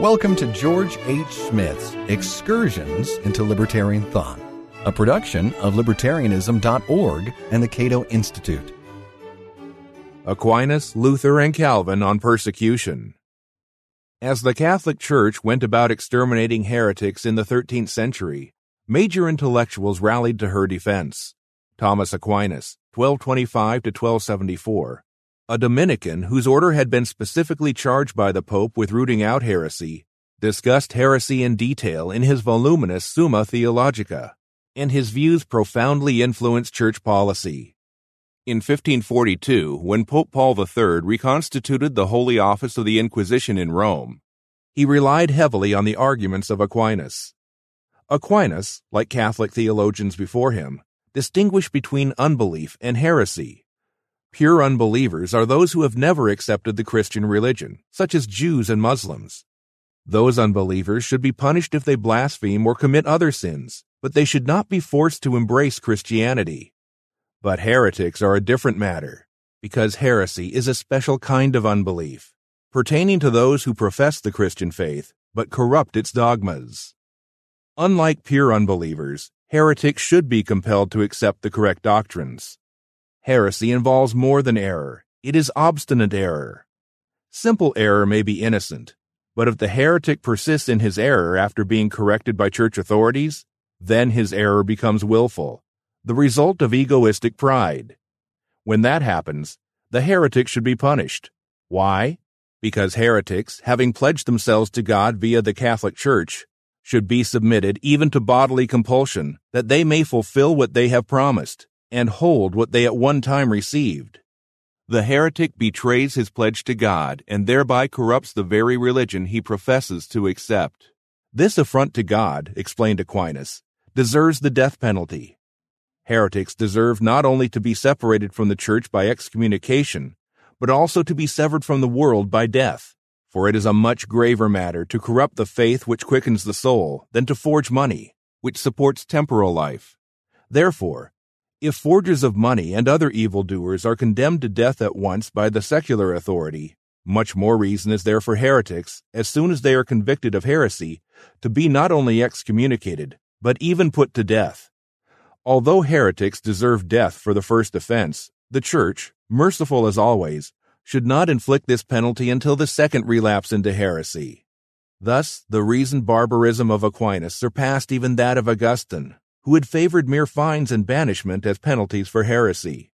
Welcome to George H. Smith's Excursions into Libertarian Thought, a production of libertarianism.org and the Cato Institute. Aquinas, Luther, and Calvin on persecution. As the Catholic Church went about exterminating heretics in the 13th century, major intellectuals rallied to her defense. Thomas Aquinas, 1225 to 1274, a Dominican whose order had been specifically charged by the Pope with rooting out heresy, discussed heresy in detail in his voluminous Summa Theologica, and his views profoundly influenced church policy. In 1542, when Pope Paul III reconstituted the Holy Office of the Inquisition in Rome, he relied heavily on the arguments of Aquinas. Aquinas, like Catholic theologians before him, distinguished between unbelief and heresy Pure unbelievers are those who have never accepted the Christian religion, such as Jews and Muslims. Those unbelievers should be punished if they blaspheme or commit other sins, but they should not be forced to embrace Christianity. But heretics are a different matter, because heresy is a special kind of unbelief, pertaining to those who profess the Christian faith, but corrupt its dogmas. Unlike pure unbelievers, heretics should be compelled to accept the correct doctrines. Heresy involves more than error. It is obstinate error. Simple error may be innocent, but if the heretic persists in his error after being corrected by church authorities, then his error becomes willful, the result of egoistic pride. When that happens, the heretic should be punished. Why? Because heretics, having pledged themselves to God via the Catholic Church, should be submitted even to bodily compulsion that they may fulfill what they have promised and hold what they at one time received. The heretic betrays his pledge to God and thereby corrupts the very religion he professes to accept. This affront to God, explained Aquinas, deserves the death penalty. Heretics deserve not only to be separated from the church by excommunication, but also to be severed from the world by death. For it is a much graver matter to corrupt the faith which quickens the soul than to forge money, which supports temporal life. Therefore, if forgers of money and other evildoers are condemned to death at once by the secular authority, much more reason is there for heretics, as soon as they are convicted of heresy, to be not only excommunicated, but even put to death. Although heretics deserve death for the first offense, the Church, merciful as always, should not inflict this penalty until the second relapse into heresy. Thus, the reasoned barbarism of Aquinas surpassed even that of Augustine, who had favored mere fines and banishment as penalties for heresy.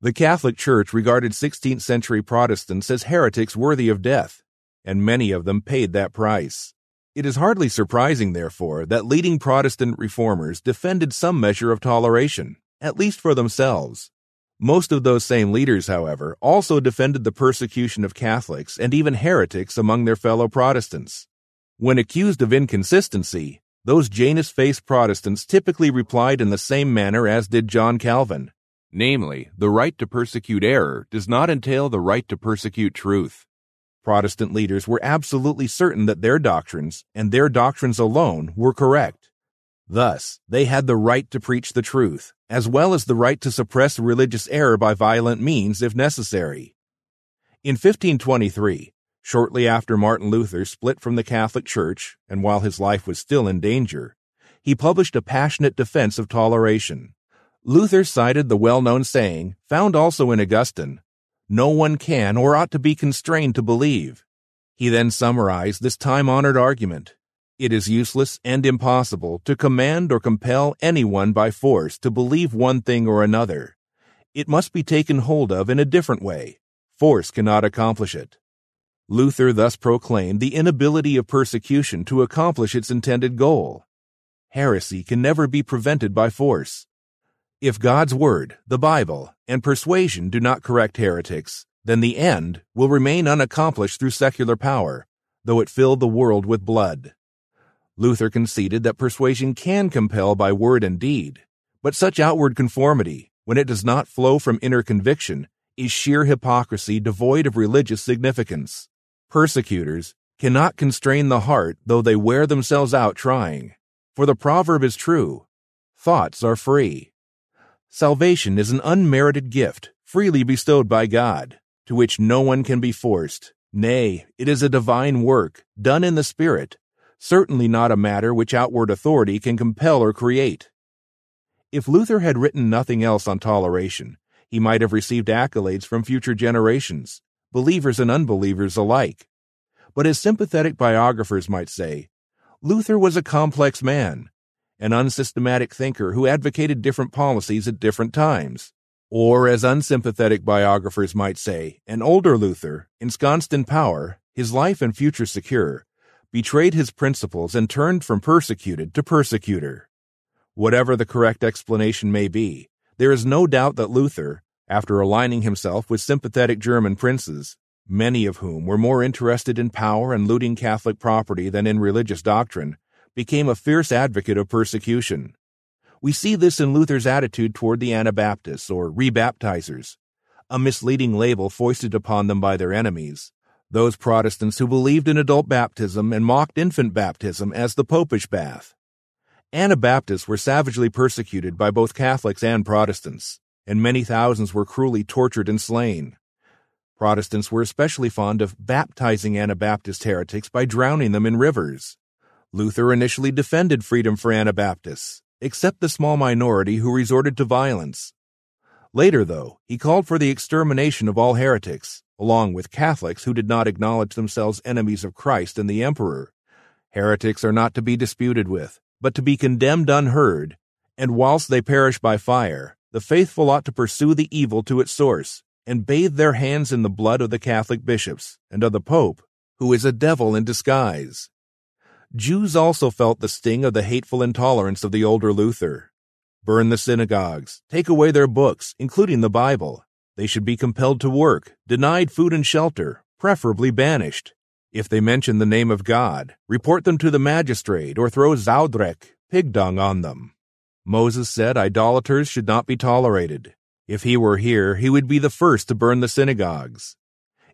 The Catholic Church regarded 16th century Protestants as heretics worthy of death, and many of them paid that price. It is hardly surprising, therefore, that leading Protestant reformers defended some measure of toleration, at least for themselves. Most of those same leaders, however, also defended the persecution of Catholics and even heretics among their fellow Protestants. When accused of inconsistency, those Janus faced Protestants typically replied in the same manner as did John Calvin. Namely, the right to persecute error does not entail the right to persecute truth. Protestant leaders were absolutely certain that their doctrines, and their doctrines alone, were correct. Thus, they had the right to preach the truth, as well as the right to suppress religious error by violent means if necessary. In 1523, Shortly after Martin Luther split from the Catholic Church, and while his life was still in danger, he published a passionate defense of toleration. Luther cited the well known saying, found also in Augustine, No one can or ought to be constrained to believe. He then summarized this time honored argument. It is useless and impossible to command or compel anyone by force to believe one thing or another. It must be taken hold of in a different way. Force cannot accomplish it. Luther thus proclaimed the inability of persecution to accomplish its intended goal. Heresy can never be prevented by force. If God's Word, the Bible, and persuasion do not correct heretics, then the end will remain unaccomplished through secular power, though it filled the world with blood. Luther conceded that persuasion can compel by word and deed, but such outward conformity, when it does not flow from inner conviction, is sheer hypocrisy devoid of religious significance. Persecutors cannot constrain the heart though they wear themselves out trying. For the proverb is true thoughts are free. Salvation is an unmerited gift, freely bestowed by God, to which no one can be forced, Nay, it is a divine work, done in the Spirit, certainly not a matter which outward authority can compel or create. If Luther had written nothing else on toleration, he might have received accolades from future generations, believers and unbelievers alike. But as sympathetic biographers might say, Luther was a complex man, an unsystematic thinker who advocated different policies at different times. Or, as unsympathetic biographers might say, an older Luther, ensconced in power, his life and future secure, betrayed his principles and turned from persecuted to persecutor. Whatever the correct explanation may be, there is no doubt that Luther, after aligning himself with sympathetic German princes, many of whom were more interested in power and looting Catholic property than in religious doctrine, became a fierce advocate of persecution. We see this in Luther's attitude toward the Anabaptists or rebaptizers, a misleading label foisted upon them by their enemies, those Protestants who believed in adult baptism and mocked infant baptism as the popish bath. Anabaptists were savagely persecuted by both Catholics and Protestants, and many thousands were cruelly tortured and slain. Protestants were especially fond of baptizing Anabaptist heretics by drowning them in rivers. Luther initially defended freedom for Anabaptists, except the small minority who resorted to violence. Later, though, he called for the extermination of all heretics, along with Catholics who did not acknowledge themselves enemies of Christ and the Emperor. Heretics are not to be disputed with, but to be condemned unheard, and whilst they perish by fire, the faithful ought to pursue the evil to its source, and bathe their hands in the blood of the Catholic bishops and of the Pope, who is a devil in disguise. Jews also felt the sting of the hateful intolerance of the older Luther. Burn the synagogues, take away their books, including the Bible. They should be compelled to work, denied food and shelter, preferably banished. If they mention the name of God, report them to the magistrate or throw Saudreck, pig dung, on them. Moses said idolaters should not be tolerated. If he were here, he would be the first to burn the synagogues.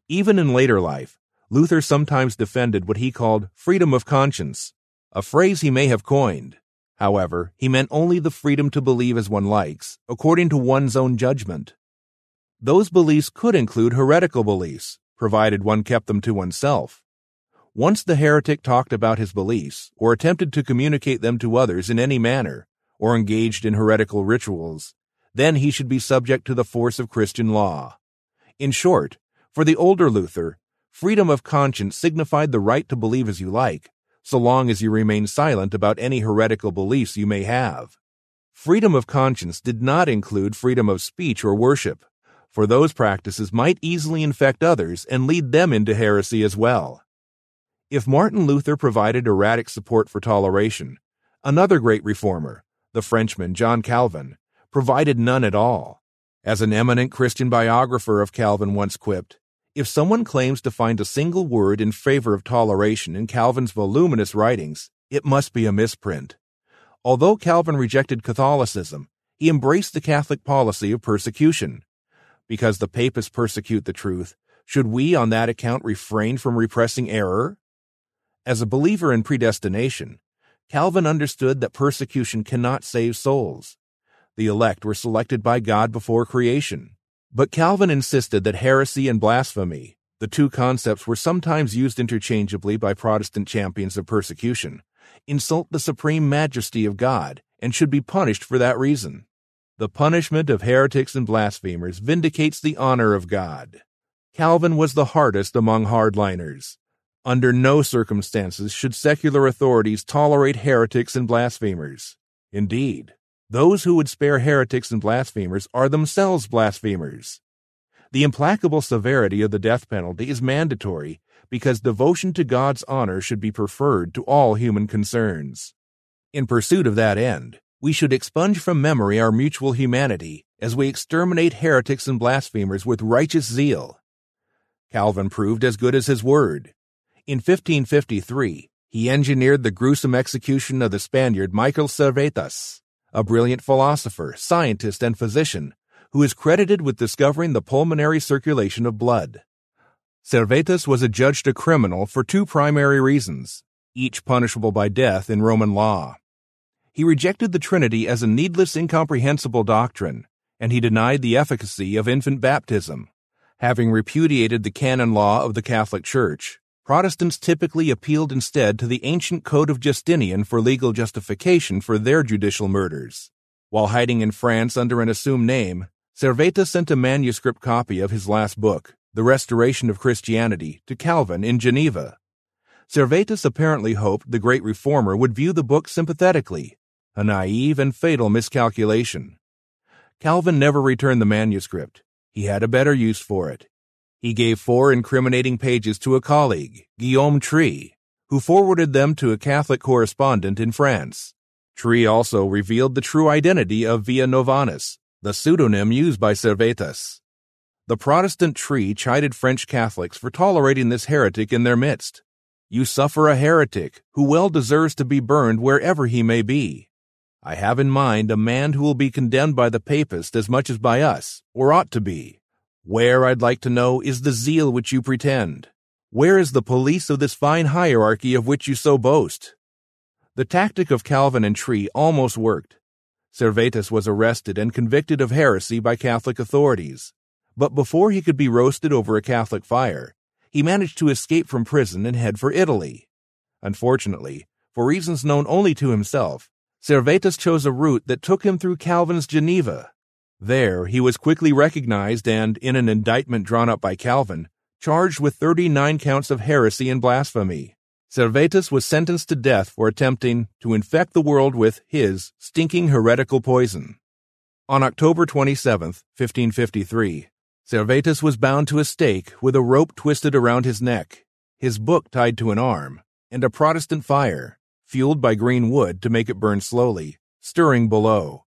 Even in later life, Luther sometimes defended what he called freedom of conscience, a phrase he may have coined. However, he meant only the freedom to believe as one likes, according to one's own judgment. Those beliefs could include heretical beliefs, provided one kept them to oneself. Once the heretic talked about his beliefs, or attempted to communicate them to others in any manner, or engaged in heretical rituals, then he should be subject to the force of Christian law. In short, for the older Luther, freedom of conscience signified the right to believe as you like, so long as you remain silent about any heretical beliefs you may have. Freedom of conscience did not include freedom of speech or worship, for those practices might easily infect others and lead them into heresy as well. If Martin Luther provided erratic support for toleration, another great reformer, the Frenchman John Calvin, provided none at all. As an eminent Christian biographer of Calvin once quipped, if someone claims to find a single word in favor of toleration in Calvin's voluminous writings, it must be a misprint. Although Calvin rejected Catholicism, he embraced the Catholic policy of persecution. Because the papists persecute the truth, should we on that account refrain from repressing error? As a believer in predestination, Calvin understood that persecution cannot save souls. The elect were selected by God before creation. But Calvin insisted that heresy and blasphemy, the two concepts were sometimes used interchangeably by Protestant champions of persecution, insult the supreme majesty of God and should be punished for that reason. The punishment of heretics and blasphemers vindicates the honor of God. Calvin was the hardest among hardliners. Under no circumstances should secular authorities tolerate heretics and blasphemers. Indeed, those who would spare heretics and blasphemers are themselves blasphemers. The implacable severity of the death penalty is mandatory because devotion to God's honor should be preferred to all human concerns. In pursuit of that end, we should expunge from memory our mutual humanity as we exterminate heretics and blasphemers with righteous zeal. Calvin proved as good as his word. In 1553, he engineered the gruesome execution of the Spaniard Michael Servetus, a brilliant philosopher, scientist, and physician who is credited with discovering the pulmonary circulation of blood. Servetus was adjudged a criminal for two primary reasons, each punishable by death in Roman law. He rejected the Trinity as a needless, incomprehensible doctrine, and he denied the efficacy of infant baptism. Having repudiated the canon law of the Catholic Church, Protestants typically appealed instead to the ancient Code of Justinian for legal justification for their judicial murders. While hiding in France under an assumed name, Servetus sent a manuscript copy of his last book, The Restoration of Christianity, to Calvin in Geneva. Servetus apparently hoped the great reformer would view the book sympathetically, a naive and fatal miscalculation. Calvin never returned the manuscript. He had a better use for it. He gave four incriminating pages to a colleague, Guillaume Trie, who forwarded them to a Catholic correspondent in France. Trie also revealed the true identity of Villanovanus, the pseudonym used by Servetus. The Protestant Trie chided French Catholics for tolerating this heretic in their midst. You suffer a heretic who well deserves to be burned wherever he may be. I have in mind a man who will be condemned by the papist as much as by us, or ought to be. Where, I'd like to know, is the zeal which you pretend? Where is the police of this fine hierarchy of which you so boast? The tactic of Calvin and Trie almost worked. Servetus was arrested and convicted of heresy by Catholic authorities. But before he could be roasted over a Catholic fire, he managed to escape from prison and head for Italy. Unfortunately, for reasons known only to himself, Servetus chose a route that took him through Calvin's Geneva. There, he was quickly recognized and, in an indictment drawn up by Calvin, charged with 39 counts of heresy and blasphemy. Servetus was sentenced to death for attempting to infect the world with his stinking heretical poison. On October 27, 1553, Servetus was bound to a stake with a rope twisted around his neck, his book tied to an arm, and a Protestant fire, fueled by green wood to make it burn slowly, stirring below.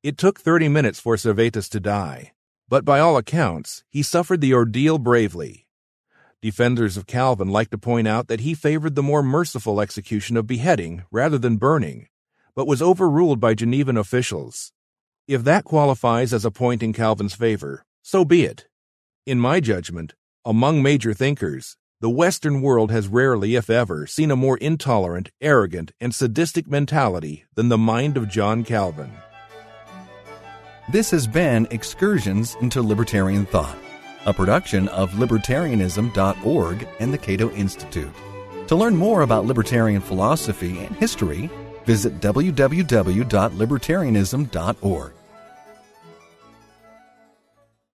It took 30 minutes for Servetus to die, but by all accounts, he suffered the ordeal bravely. Defenders of Calvin like to point out that he favored the more merciful execution of beheading rather than burning, but was overruled by Genevan officials. If that qualifies as a point in Calvin's favor, so be it. In my judgment, among major thinkers, the Western world has rarely, if ever, seen a more intolerant, arrogant, and sadistic mentality than the mind of John Calvin. This has been Excursions into Libertarian Thought, a production of libertarianism.org and the Cato Institute. To learn more about libertarian philosophy and history, visit www.libertarianism.org.